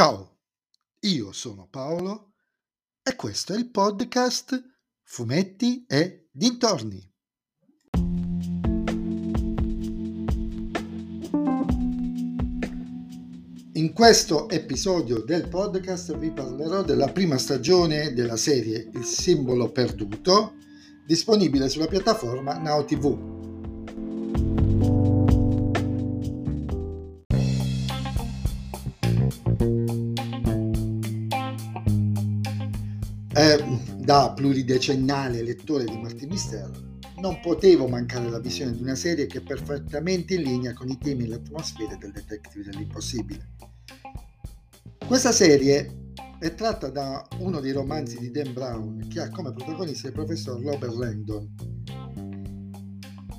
Ciao, io sono Paolo e questo è il podcast Fumetti e Dintorni. In questo episodio del podcast vi parlerò della prima stagione della serie Il simbolo perduto, disponibile sulla piattaforma Now TV. Eh, da pluridecennale lettore di Martin Mister, non potevo mancare la visione di una serie che è perfettamente in linea con i temi e le atmosfere del detective dell'impossibile. Questa serie è tratta da uno dei romanzi di Dan Brown che ha come protagonista il professor Robert Langdon,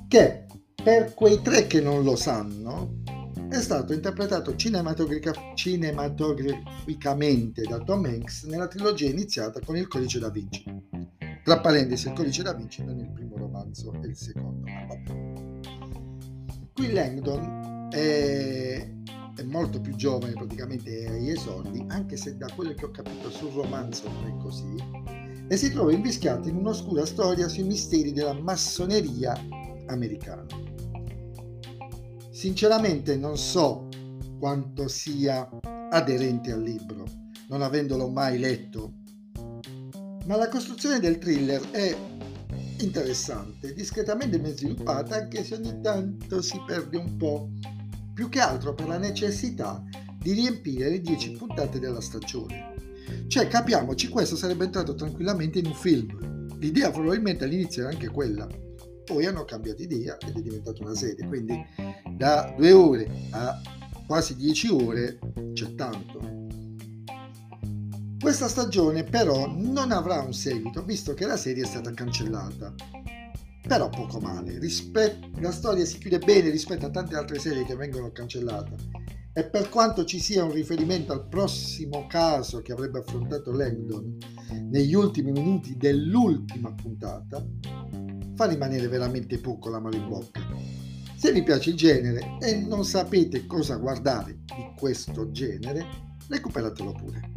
che per quei tre che non lo sanno è stato interpretato cinematografic- cinematograficamente da Tom Hanks nella trilogia iniziata con Il codice da Vinci. Tra parentesi, Il codice da Vinci non è il primo romanzo, è il secondo. Qui Langdon è, è molto più giovane, praticamente è agli esordi, anche se da quello che ho capito sul romanzo non è così, e si trova invischiato in un'oscura storia sui misteri della massoneria americana. Sinceramente non so quanto sia aderente al libro, non avendolo mai letto, ma la costruzione del thriller è interessante, discretamente ben sviluppata, anche se ogni tanto si perde un po', più che altro per la necessità di riempire le 10 puntate della stagione. Cioè, capiamoci, questo sarebbe entrato tranquillamente in un film. L'idea probabilmente all'inizio era anche quella, poi hanno cambiato idea ed è diventata una serie, quindi da due ore a quasi dieci ore c'è tanto. Questa stagione però non avrà un seguito visto che la serie è stata cancellata. Però poco male, Rispet- la storia si chiude bene rispetto a tante altre serie che vengono cancellate e per quanto ci sia un riferimento al prossimo caso che avrebbe affrontato Langdon negli ultimi minuti dell'ultima puntata, fa rimanere veramente poco la mano in bocca. Se vi piace il genere e non sapete cosa guardare di questo genere, recuperatelo pure.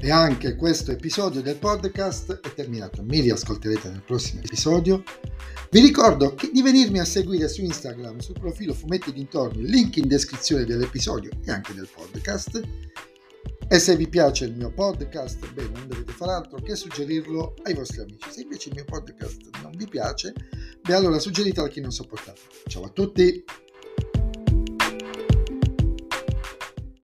E anche questo episodio del podcast è terminato. Mi riascolterete nel prossimo episodio. Vi ricordo di venirmi a seguire su Instagram sul profilo Fumetti Dintorni, link in descrizione dell'episodio e anche del podcast. E se vi piace il mio podcast, beh, non dovete fare altro che suggerirlo ai vostri amici. Se invece il mio podcast non vi piace, beh, allora suggeritelo a chi non sopportate. Ciao a tutti!